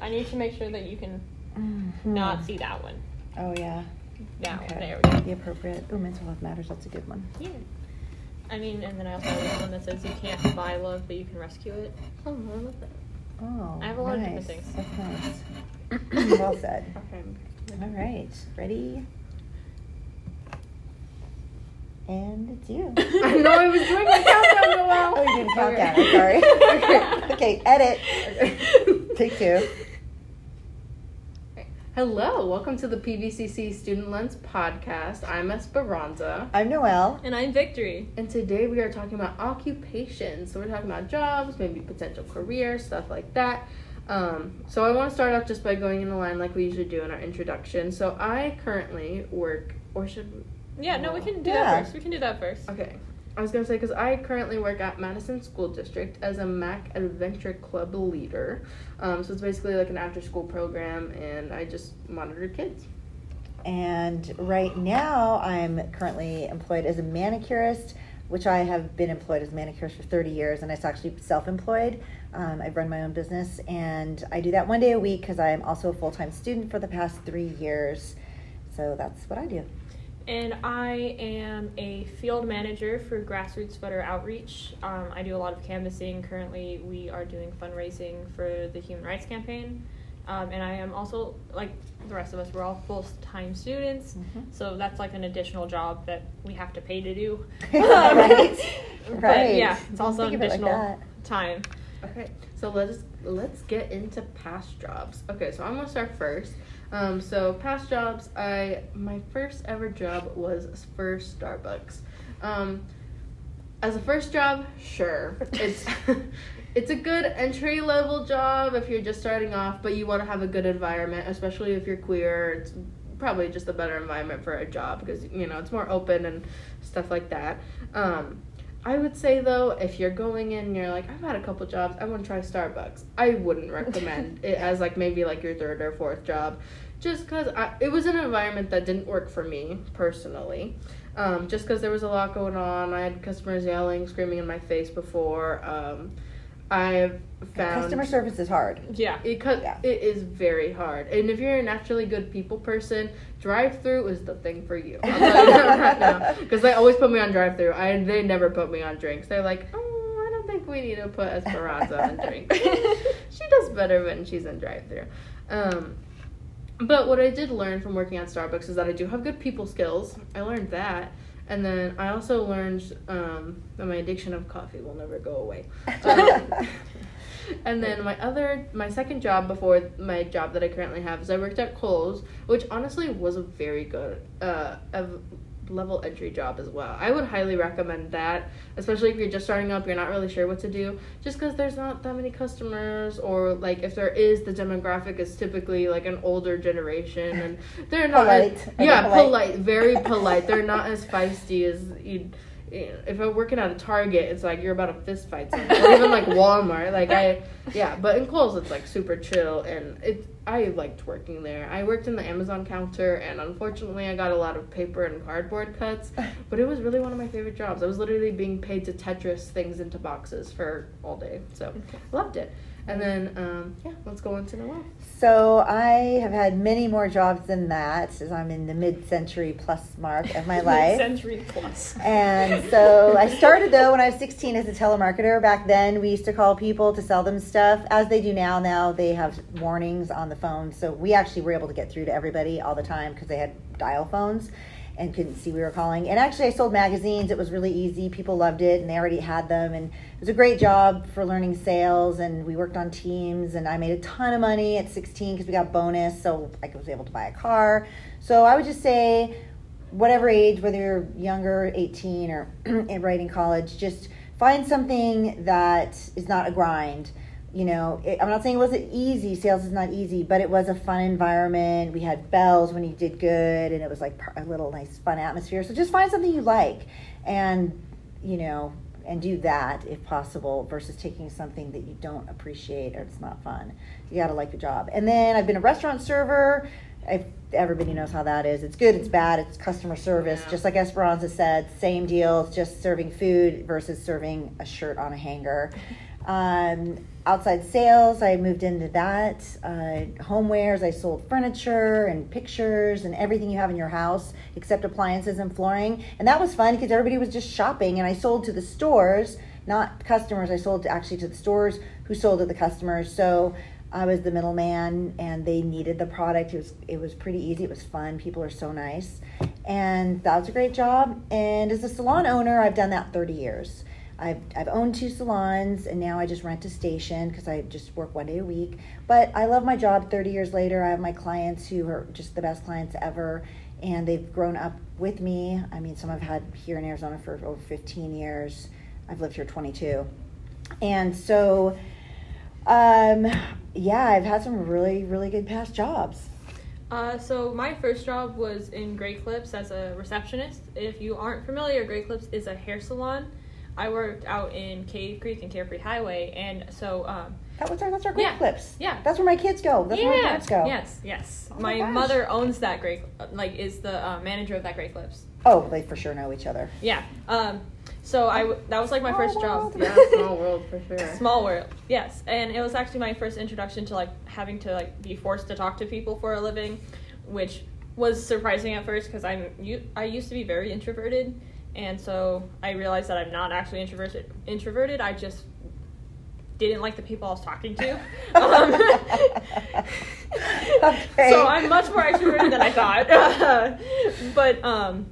I need to make sure that you can Mhm. not see that one. Oh, yeah. Now, Okay. there we go. The appropriate. Oh, mental health matters. That's a good one. Yeah. I mean, and then I also have one that says you can't buy love, but you can rescue it. Oh, I love that. Oh, I have a lot of nice. different things. That's nice. well said. Okay. All right, ready? And it's you. I know I was doing my countdown a while. Oh, you did a countdown. Okay. I'm sorry. Okay. okay, edit. Take two. Hello, welcome to the PVCC Student Lens podcast. I'm Esperanza, I'm Noel. And I'm Victory. and today we are talking about occupations. So we're talking about jobs, maybe potential careers, stuff like that. Um, so I want to start off just by going in a line like we usually do in our introduction. So I currently work, or should Yeah, no, we can do Yeah. that first. We can do that first. Okay. I was gonna say because I currently work at Madison School District as a Mac Adventure Club leader. Um, so it's basically like an after-school program, and I just monitor kids. And right now, I'm currently employed as a manicurist, which I have been employed as a manicurist for 30 years, and it's actually self employed. Um, I run my own business, and I do that one day a week because I am also a full time student for the past three years. So that's what I do. And I am a field manager for Grassroots Voter Outreach. Um, I do a lot of canvassing. Currently, we are doing fundraising for the Human Rights Campaign. Um, and I am also, like the rest of us, we're all full time students. Mhm. So that's like an additional job that we have to pay to do. Right. But Right. yeah, it's also think of it like additional time. Okay, so let's let's get into past jobs. Okay, so I'm gonna start first. Um, so past jobs, I my first ever job was for Starbucks. Um, as a first job, sure, it's it's a good entry level job if you're just starting off, but you want to have a good environment, especially if you're queer. It's probably just a better environment for a job because you know it's more open and stuff like that. Um, I would say though, if you're going in and you're like, I've had a couple jobs, I want to try Starbucks. I wouldn't recommend it as like maybe like your third or fourth job, just because it was an environment that didn't work for me personally. Um, just because there was a lot going on, I had customers yelling, screaming in my face before. Um, I've found Customer service is hard. Yeah. it Yeah. it is very hard, and if you're a naturally good people person, drive-through is the thing for you. I'm telling you that right now, because they always put me on drive-through. I they never put me on drinks. They're like, oh, I don't think we need to put Esperanza on drinks. she does better when she's in drive-through. Um, but what I did learn from working at Starbucks is that I do have good people skills. I learned that. And then I also learned um, that my addiction of coffee will never go away. Um, and then my other, my second job before my job that I currently have is I worked at Kohl's, which honestly was a very good uh, level entry job as well. I would highly recommend that, especially if you're just starting up, you're not really sure what to do, just because there's not that many customers, or like if there is, the demographic is typically like an older generation, and they're not Polite. as- yeah, polite? polite, very polite. They're not as feisty as you'd. If I'm working at a Target, it's like you're about to fist fight someone, or even like Walmart. Like I, yeah, but in Kohl's it's like super chill, and it. I liked working there. I worked in the Amazon counter, and unfortunately, I got a lot of paper and cardboard cuts. But it was really one of my favorite jobs. I was literally being paid to Tetris things into boxes for all day, so loved it. And then, um, yeah, let's go on to Noel. So I have had many more jobs than that, as I'm in the mid-century plus mark of my life. Century plus. And so I started though when I was 16 as a telemarketer. Back then, we used to call people to sell them stuff, as they do now. Now they have warnings on the phone, so we actually were able to get through to everybody all the time because they had dial phones and couldn't see we were calling. And actually, I sold magazines. It was really easy. People loved it, and they already had them. And it was a great job for learning sales. And we worked on teams. And I made a ton of money at 16 because we got bonus, so I was able to buy a car. So I would just say whatever age, whether you're younger, 18, or right in college, just find something that is not a grind. You know, it, I'm not saying it wasn't easy. Sales is not easy, but it was a fun environment. We had bells when you did good, and it was like a little nice, fun atmosphere. So just find something you like, and you know, and do that if possible, versus taking something that you don't appreciate or it's not fun. You got to like the job. And then I've been a restaurant server everybody knows how that is. It's good, it's bad, it's customer service. Yeah. Just like Esperanza said, same deal. It's just serving food versus serving a shirt on a hanger. Um, outside sales, I moved into that. Uh, homewares, I sold furniture and pictures and everything you have in your house except appliances and flooring. And that was fun because everybody was just shopping, and I sold to the stores, not customers. I sold to, actually to the stores who sold to the customers. So I was the middleman, and they needed the product. It was it was pretty easy. It was fun. People are so nice, and that was a great job. And as a salon owner, I've done that thirty years. I've, I've owned two salons and now I just rent a station because I just work one day a week. But I love my job 30 years later. I have my clients who are just the best clients ever and they've grown up with me. I mean, some I've had here in Arizona for over 15 years. I've lived here 22. And so, um, yeah, I've had some really, really good past jobs. Uh, so my first job was in Great Clips as a receptionist. If you aren't familiar, Great Clips is a hair salon. I worked out in Cave Creek and Carefree Highway, and so um, That was our, that's our great Yeah, clips. yeah. That's where my kids go. That's where my parents go. yes, yes. Oh my my mother owns that Great, like is the uh, manager of that Great Clips. Oh, they for sure know each other. Yeah. Um, so I w- that was like my Small first job. Yeah, small world for sure. Small world, yes, and it was actually my first introduction to like having to like be forced to talk to people for a living, which was surprising at first because I'm you I used to be very introverted, and so I realized that I'm not actually introverted. Introverted, I just didn't like the people I was talking to. Um, Okay. So I'm much more extroverted than I thought. but um,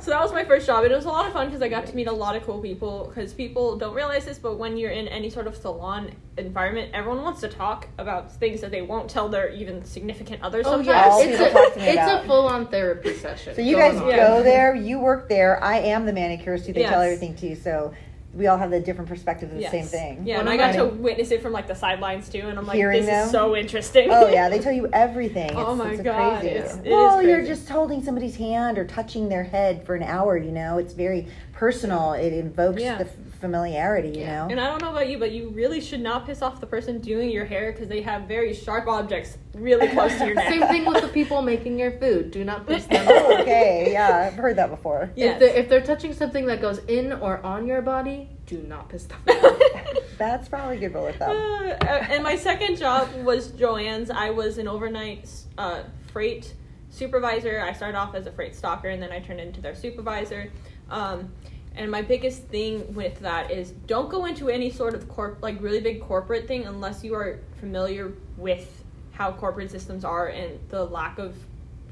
so that was my first job, and it was a lot of fun because I got to meet a lot of cool people. Because people don't realize this, but when you're in any sort of salon environment, everyone wants to talk about things that they won't tell their even significant others. Oh sometimes. yeah, it's a, talk to me it's a full on therapy session. So you guys on. Yeah. go there, you work there. I am the manicurist who they tell everything to. So we all have the different perspective of the Yes. same thing. Yeah, One and I got my- to witness it from like the sidelines too, and I'm like, this them? is so interesting. Oh yeah, they tell you everything. Oh my it's God, crazy. it's- it is well, you're just holding somebody's hand or touching their head for an hour. You know, it's very personal. It invokes Yeah. the f- familiarity. You Yeah. know. And I don't know about you, but you really should not piss off the person doing your hair because they have very sharp objects really close to your neck. Same thing with the people making your food. Do not piss them Oh, off. okay, yeah, I've heard that before. Yes. If, they're, if they're touching something that goes in or on your body, do not piss them off. That's probably a good rule of thumb. Uh, and my second job was Joann's. I was an overnight uh, freight supervisor. I started off as a freight stalker, and then I turned into their supervisor. Um, and my biggest thing with that is don't go into any sort of corp like really big corporate thing unless you are familiar with how corporate systems are and the lack of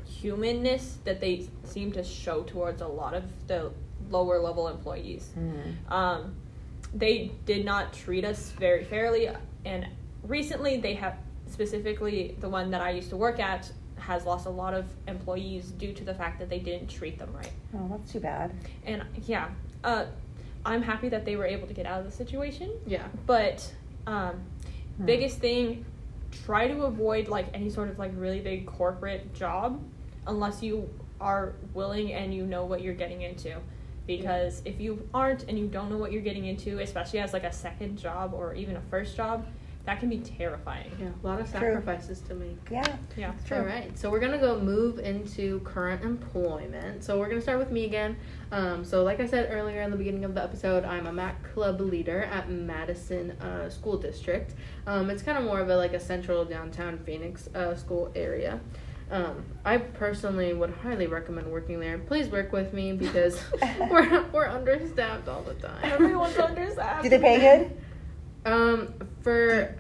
humanness that they seem to show towards a lot of the lower level employees Hmm. um, they did not treat us very fairly and recently they have specifically the one that i used to work at has lost a lot of employees due to the fact that they didn't treat them right Oh, that's too bad. and yeah uh, i'm happy that they were able to get out of the situation yeah. but um, Hmm. biggest thing try to avoid like any sort of like really big corporate job unless you are willing and you know what you're getting into because if you aren't and you don't know what you're getting into especially as like a second job or even a first job that can be terrifying Yeah, a lot of True. sacrifices to make. Yeah. yeah True. All right, so we're gonna go move into current employment. So we're gonna start with me again. Um, so like I said earlier in the beginning of the episode, I'm a MAC club leader at Madison uh, School District. Um, it's kind of more of a like a central downtown Phoenix uh, school area. Um, I personally would highly recommend working there. Please work with me because we're we're understaffed all the time. everyone's understaffed Do they pay good? Um, for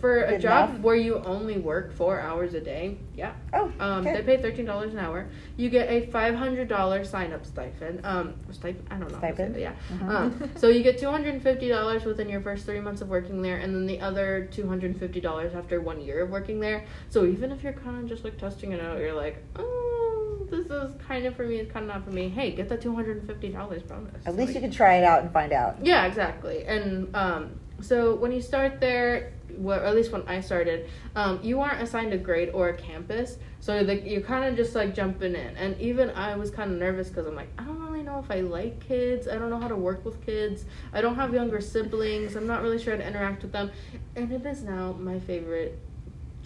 for a good job enough? where you only work four hours a day, yeah. Oh, Um, okay. they pay thirteen dollars an hour. You get a five hundred dollar sign up stipend. Um, stipend. I don't know. say Stipend? that, Yeah. Mhm. Um, so you get two hundred and fifty dollars within your first three months of working there, and then the other two hundred and fifty dollars after one year of working there. So even if you're kind of just like testing it out, you're like, oh, this is kind of for me. It's kind of not for me. Hey, get that two hundred and fifty dollars bonus. At least Like- you can try it out and find out. yeah, exactly. And um, so when you start there, well, or at least when I started, um, you aren't assigned a grade or a campus, so the, you're kind of just like jumping in. And even I was kind of nervous because I'm like, I don't really know if I like kids. I don't know how to work with kids. I don't have younger siblings. I'm not really sure how to interact with them. And it is now my favorite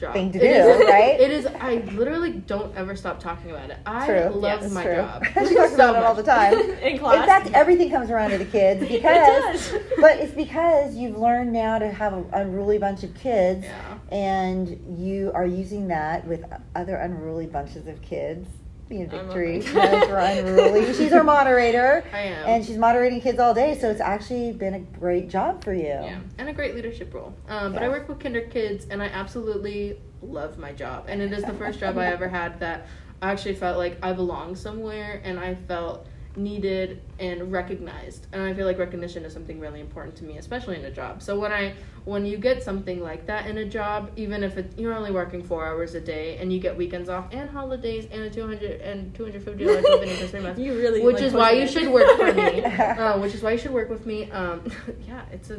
job. thing to It do, is- right? It is. I literally don't ever stop talking about it. I True. love Yes, my True. job. she talks so about it all the time. in class. In fact, everything comes around to the kids it because, does. but it's because you've learned now to have an unruly bunch of kids, Yeah. and you are using that with other unruly bunches of kids. Know, I'm Victory okay. knows we're unruly. She's our moderator, I am. and she's moderating kids all day, so it's actually been a great job for you. Yeah, and a great leadership role. Um, But Yeah. I work with kinder kids, and I absolutely love my job. And it is the first job I ever had that I actually felt like I belong somewhere, and I felt needed and recognized. And I feel like recognition is something really important to me, especially in a job. So when I when you get something like that in a job, even if it, you're only working four hours a day and you get weekends off and holidays and a 200 and 250 dollars opening for three months, you really which like, is why pushing you should work for me. uh, which is why you should work with me. Um, yeah, it's a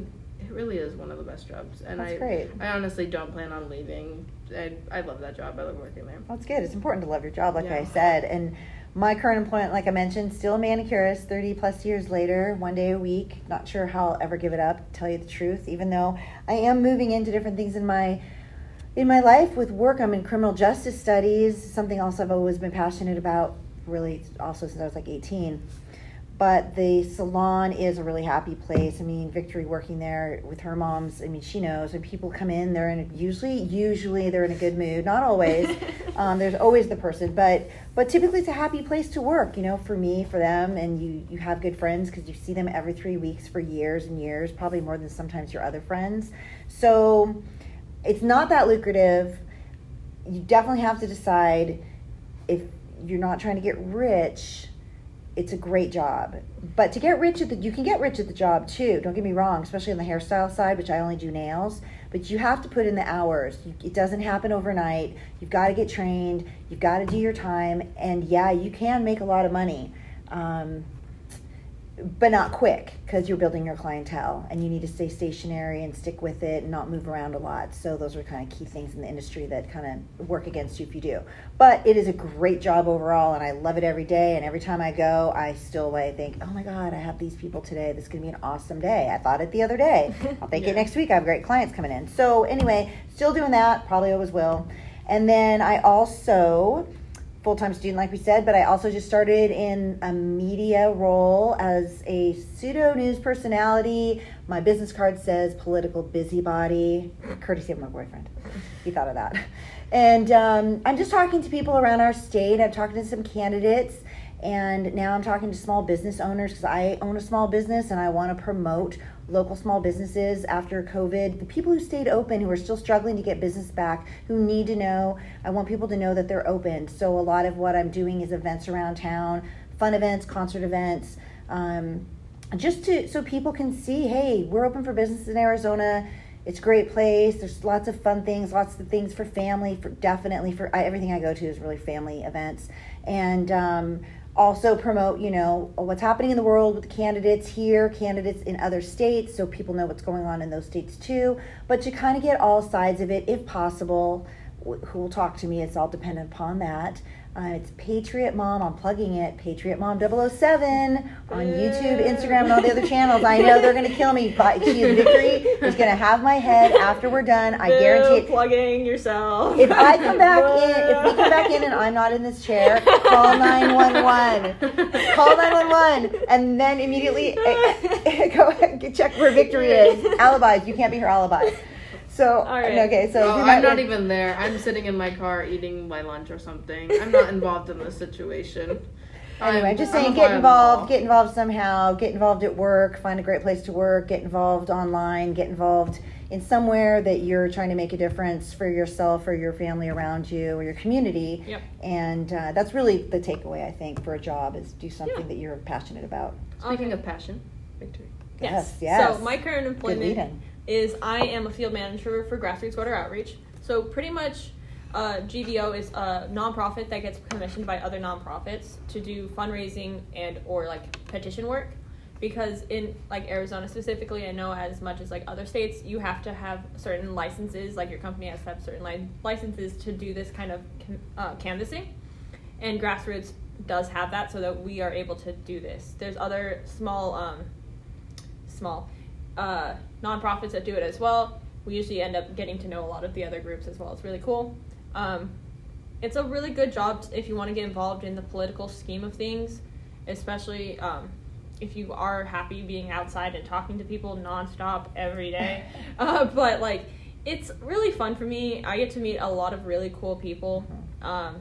it really is one of the best jobs, and That's I great. I honestly don't plan on leaving. I I love that job. I love working there. It's good. It's important to love your job, like Yeah. I said. And my current employment, like I mentioned, still a manicurist, 30 plus years later, one day a week. Not sure how I'll ever give it up, tell you the truth, even though I am moving into different things in my in my life with work. I'm in criminal justice studies, something else I've always been passionate about, really, also since I was like 18. But the salon is a really happy place. I mean, Victory working there with her moms. I mean, she knows when people come in, they're in usually usually they're in a good mood. Not always. um, there's always the person, but but typically it's a happy place to work. You know, for me, for them, and you you have good friends because you see them every three weeks for years and years, probably more than sometimes your other friends. So it's not that lucrative. You definitely have to decide if you're not trying to get rich it's a great job. But to get rich at the you can get rich at the job too. Don't get me wrong, especially on the hairstyle side, which I only do nails. But you have to put in the hours. You, it doesn't happen overnight. You've got to get trained. You've got to do your time. And yeah, you can make a lot of money, um, but not quick because you're building your clientele and you need to stay stationary and stick with it and not move around a lot. So those are kind of key things in the industry that kind of work against you if you do. But it is a great job overall, and I love it every day. And every time I go, I still like think, oh my god, I have these people today. This is gonna be an awesome day. I thought it the other day. I'll think Yeah. it next week. I have great clients coming in. So anyway, still doing that. Probably always will. And then I also full-time student like we said but i also just started in a media role as a pseudo news personality. My business card says political busybody. Courtesy of my boyfriend. He thought of that. And um, i'm just talking to people around our state. I'm talking to some candidates. And now i'm talking to small business owners because i own a small business and i want to promote local small businesses after COVID, the people who stayed open, who are still struggling to get business back, who need to know. I want people to know that they're open. So a lot of what I'm doing is events around town, fun events, concert events, um, just to so people can see, hey, we're open for business in Arizona. It's a great place. There's lots of fun things, lots of things for family. For definitely for I, everything I go to is really family events, and um, also promote you know what's happening in the world with candidates here candidates in other states so people know what's going on in those states too. But to kind of get all sides of it if possible who will talk to me it's all dependent upon that uh, it's Patriot Mom. I'm plugging it. Patriot Mom 007 on YouTube, Instagram, and all the other channels. I know they're going to kill me. But she is Victory is going to have my head after we're done. I Boo, guarantee it. plugging yourself. If I come back in, if we come back in and I'm not in this chair, call 911. Call 911 and then immediately eh, go check where Victory is. Alibis. You can't be her alibi. So, All right. okay, so do I'm not wait. even there. I'm sitting in my car eating my lunch or something. I'm not involved in this situation. Anyway, I'm- just I'm saying, get fly involved, get involved somehow, get involved at work, find a great place to work, get involved online, get involved in somewhere that you're trying to make a difference for yourself or your family around you or your community. Yep. And uh, that's really the takeaway, I think, for a job is do something Yeah. that you're passionate about. Speaking Okay. of passion, victory. Yes, Yes. yes. So my current Good employment lead-in. Is I am a field manager for Grassroots Voter Outreach. So pretty much, uh, GVO is a nonprofit that gets commissioned by other nonprofits to do fundraising and or like petition work. Because in like Arizona specifically, I know as much as like other states, you have to have certain licenses. Like your company has to have certain li- licenses to do this kind of uh, canvassing and grassroots does have that so that we are able to do this there's other small um, small uh, nonprofits that do it as well we usually end up getting to know a lot of the other groups as well. It's really cool. Um, it's a really good job if you want to get involved in the political scheme of things, especially um, if you are happy being outside and talking to people nonstop every day. uh, but like, it's really fun for me. I get to meet a lot of really cool people, um,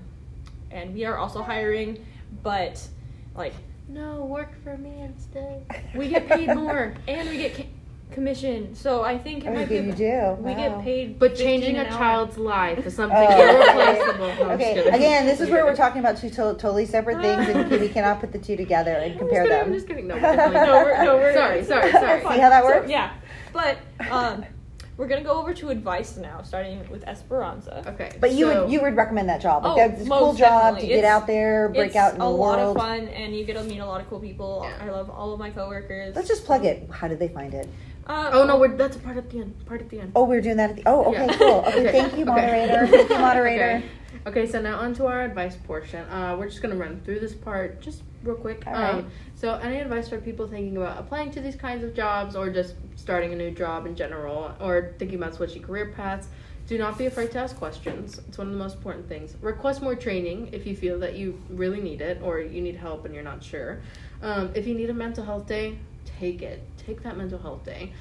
and we are also hiring. But like, No, work for me instead. we get paid more and we get ca- commission. So I think it might be. you do. We Wow. get paid. But changing a an hour. child's life is something Oh. irreplaceable. No, Okay, again, this is where we're talking about two to- totally separate things, and we cannot put the two together and I'm compare them. I'm just kidding. No, we're No, we're, no, we're sorry, sorry, sorry. See how that So, works? yeah, but um, we're gonna go over to advice now, starting with Esperanza. Okay. But you so- would you would recommend that job? Like Oh, that's a cool most job to definitely. get It's- out there, break out in a lot of fun, and you get to meet a lot of cool people. Yeah. I love all of my coworkers. Let's just plug it. How did they find it? Uh, Oh no, we're that's a part at the end. Part at the end. Oh, we're doing that at the. Oh, okay, Yeah. cool. Okay, Okay. thank you, Okay. moderator. Thank you, moderator. Okay. Okay, so now on to our advice portion. Uh, we're just gonna run through this part just real quick. All um. So, any advice for people thinking about applying to these kinds of jobs, or just starting a new job in general, or thinking about switching career paths? Do not be afraid to ask questions. It's one of the most important things. Request more training if you feel that you really need it, or you need help and you're not sure. Um, if you need a mental health day, take it. Take that mental health day.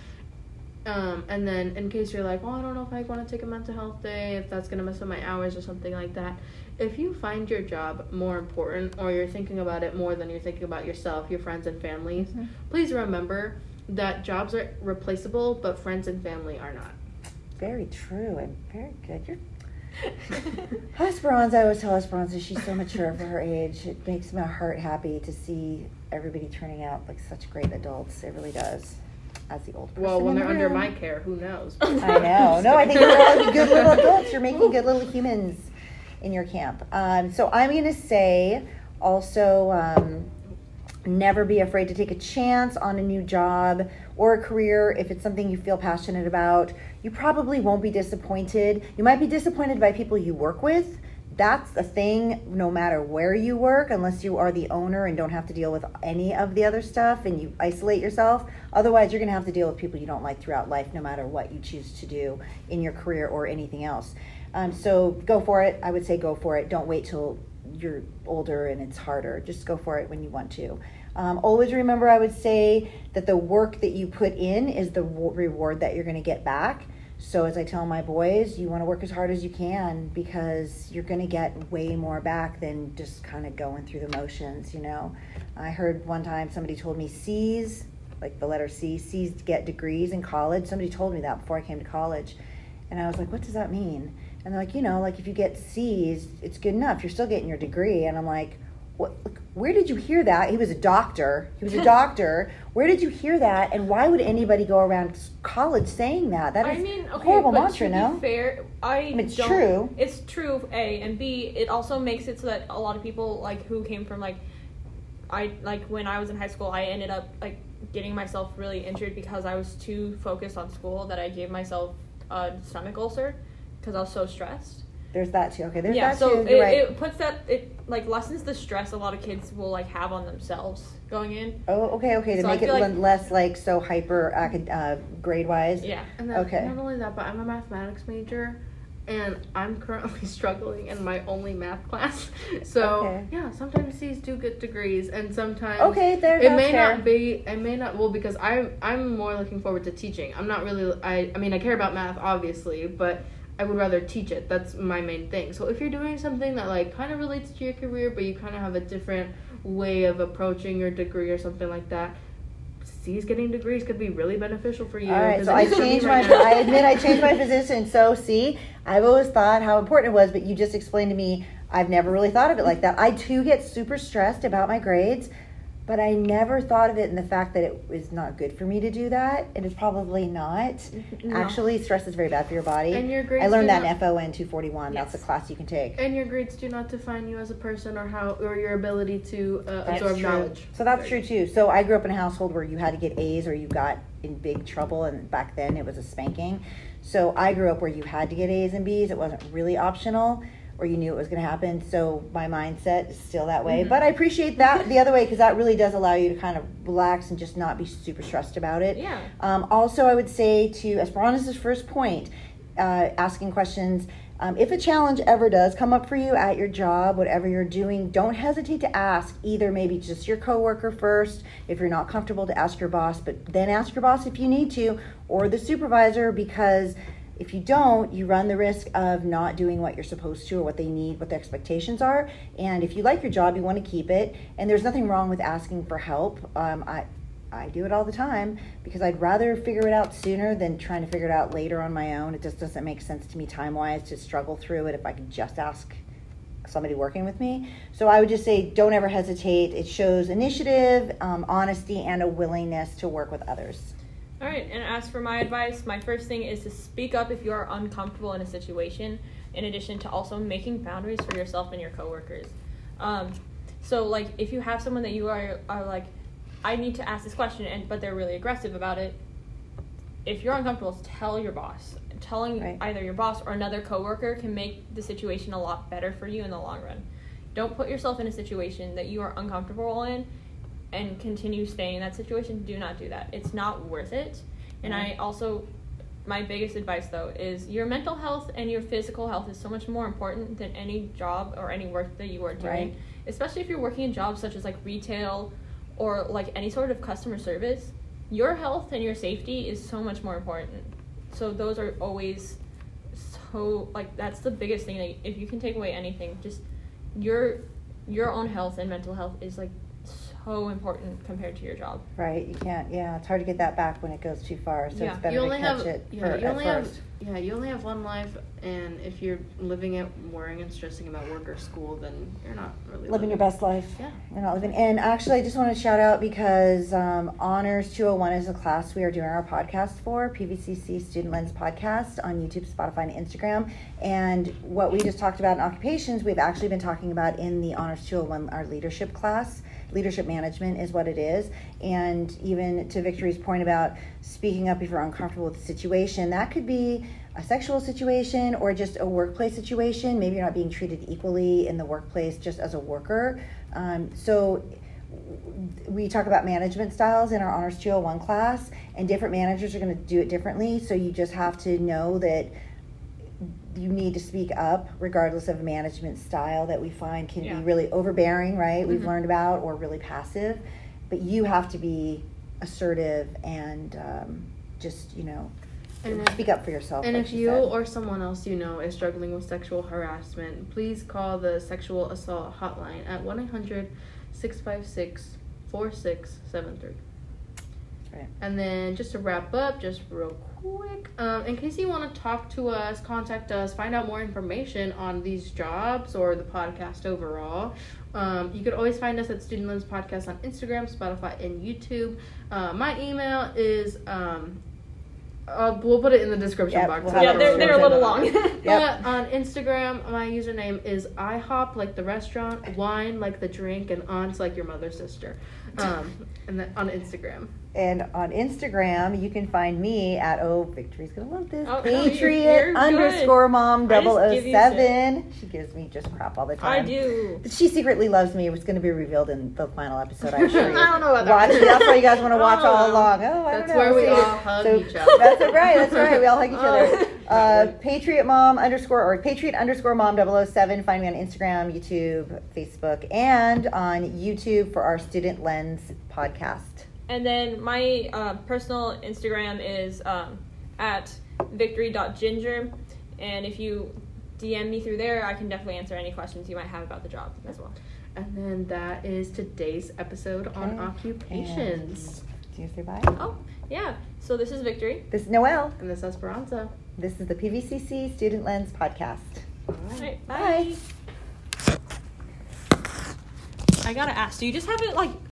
Um, and then in case you're like, well, I don't know if I want to take a mental health day, if that's gonna mess up my hours or something like that. If you find your job more important, or you're thinking about it more than you're thinking about yourself, your friends and families, Mhm. please remember that jobs are replaceable, but friends and family are not. Very true and very good. You're Esperanza, I always tell Esperanza she's so mature for her age. It makes my heart happy to see everybody turning out like such great adults. It really does. As the old person. Well, when in they're the under my care, who knows? I know. No, I think you're all good little adults. You're making good little humans in your camp. Um, so I'm going to say also um, never be afraid to take a chance on a new job or a career if it's something you feel passionate about. You probably won't be disappointed. You might be disappointed by people you work with. That's a thing no matter where you work, unless you are the owner and don't have to deal with any of the other stuff and you isolate yourself. Otherwise, you're going to have to deal with people you don't like throughout life, no matter what you choose to do in your career or anything else. Um, so go for it. I would say go for it. Don't wait till you're older and it's harder. Just go for it when you want to. Um, always remember, I would say that the work that you put in is the reward that you're going to get back. So, as I tell my boys, you want to work as hard as you can because you're going to get way more back than just kind of going through the motions, you know. I heard one time somebody told me C's, like the letter C, C's get degrees in college. Somebody told me that before I came to college. And I was like, what does that mean? And they're like, you know, like if you get C's, it's good enough. You're still getting your degree. And I'm like, what, where did you hear that? He was a doctor. He was a doctor. Where did you hear that? And why would anybody go around college saying that? That I mean, a okay, horrible but mantra, to no? be fair, I mean, it's don't- true. It's true. A and B. It also makes it so that a lot of people like who came from like, I like when I was in high school, I ended up like getting myself really injured because I was too focused on school that I gave myself a stomach ulcer because I was so stressed. There's that too. Okay, there's yeah, that so too. it, You're right. it puts that it like lessens the stress a lot of kids will like have on themselves going in. oh, okay, okay. To So make it like- less like so hyper acad- uh, grade wise. Yeah. And then Okay. not only that, but I'm a mathematics major and I'm currently struggling in my only math class. So Okay. yeah, sometimes these do get degrees and sometimes Okay, there. it may fair. not be it may not well because I'm I'm more looking forward to teaching. I'm not really I I mean I care about math obviously, but I would rather teach it. That's my main thing. So if you're doing something that like kind of relates to your career, but you kind of have a different way of approaching your degree or something like that, C's getting degrees could be really beneficial for you. All right, so I changed my. I admit I changed my position. So see, I've always thought how important it was, but you just explained to me. I've never really thought of it like that. I too get super stressed about my grades, but I never thought of it in the fact that it was not good for me to do that. It is probably not. No. Actually, stress is very bad for your body. And your grades I learned that not- in FON 241. Yes. That's a class you can take. And your grades do not define you as a person or how or your ability to uh, absorb true. knowledge. So that's true too. So I grew up in a household where you had to get A's or you got in big trouble, and back then it was a spanking. So I grew up where you had to get A's and B's. It wasn't really optional. Or you knew it was going to happen. So my mindset is still that way. Mhm. But I appreciate that the other way because that really does allow you to kind of relax and just not be super stressed about it. Yeah. Um, also, I would say to Esperanza's first point, uh, asking questions. Um, if a challenge ever does come up for you at your job, whatever you're doing, don't hesitate to ask either maybe just your coworker first, if you're not comfortable to ask your boss, but then ask your boss if you need to, or the supervisor, because if you don't, you run the risk of not doing what you're supposed to or what they need, what the expectations are. And if you like your job, you want to keep it. And there's nothing wrong with asking for help. Um, I, I do it all the time because I'd rather figure it out sooner than trying to figure it out later on my own. It just doesn't make sense to me time wise to struggle through it if I could just ask somebody working with me. So I would just say don't ever hesitate. It shows initiative, um, honesty, and a willingness to work with others. All right, and as for my advice, my first thing is to speak up if you are uncomfortable in a situation, in addition to also making boundaries for yourself and your coworkers. Um, so, like, if you have someone that you are, are like, I need to ask this question, and but they're really aggressive about it, if you're uncomfortable, tell your boss. Telling Right. either your boss or another coworker can make the situation a lot better for you in the long run. Don't put yourself in a situation that you are uncomfortable in and continue staying in that situation. Do not do that. It's not worth it. And I also, my biggest advice though is your mental health and your physical health is so much more important than any job or any work that you are doing. Right. Especially if you're working in jobs such as like retail or like any sort of customer service. Your health and your safety is so much more important. So those are always so like that's the biggest thing that if you can take away anything, just your your own health and mental health is like so important compared to your job. Right? You can't. Yeah, it's hard to get that back when it goes too far. So Yeah. it's better you to catch have it yeah, for, you at only first. Yeah, you only have one life, and if you're living it, worrying and stressing about work or school, then you're not really living your best life. Yeah. You're not living. And actually, I just want to shout out because um, Honors 201 is a class we are doing our podcast for, PVCC Student Lens Podcast on YouTube, Spotify, and Instagram. And what we just talked about in occupations, we've actually been talking about in the Honors 201, our leadership class. Leadership management is what it is. And even to Victory's point about speaking up if you're uncomfortable with the situation, that could be a sexual situation or just a workplace situation. Maybe you're not being treated equally in the workplace just as a worker. Um, so we talk about management styles in our Honors 201 class, and different managers are going to do it differently. So you just have to know that you need to speak up regardless of a management style that we find can Yeah. be really overbearing, right? We've Mhm. learned about, or really passive. But you have to be assertive and um, just, you know, And if- speak up for yourself. And like if you said. or someone else you know is struggling with sexual harassment, please call the sexual assault hotline at 1 800 656 4673. Right. And then just to wrap up, just real quick, um, in case you want to talk to us, contact us, find out more information on these jobs or the podcast overall, um, you could always find us at Student Lens Podcast on Instagram, Spotify, and YouTube. Uh, my email is. Um, uh, we'll put it in the description Yep, box. we'll yeah, they're, they're a little long. Yep. But on Instagram, my username is IHOP, like the restaurant, wine, like the drink, and aunts, like your mother's sister. Um, and then on Instagram. And on Instagram, you can find me at oh Victory's gonna love this Oh, no, you're- Patriot you're good. underscore mom I just 007. She gives me just crap all the time. I time. do. She secretly loves me. It's going to be revealed in the final episode. I'm sure. I don't know about that. Watch. That's why you guys want to watch all along. Oh, I That's don't know. That's where we See? all hug So- each other. That's right. That's right. We all hug each other. Oh. Uh, Patriot Mom underscore or Patriot underscore Mom 007. Find me on Instagram, YouTube, Facebook, and on YouTube for our Student Lens podcast. And then my uh, personal Instagram is um, at victory.ginger. And if you DM me through there, I can definitely answer any questions you might have about the job as well. And then that is today's episode on Okay. occupations. Do you say bye? Oh, yeah. So this is Victory. This is Noel. And this is Esperanza. This is the PVCC Student Lens podcast. All right, Bye. bye. I gotta ask, do you just have it like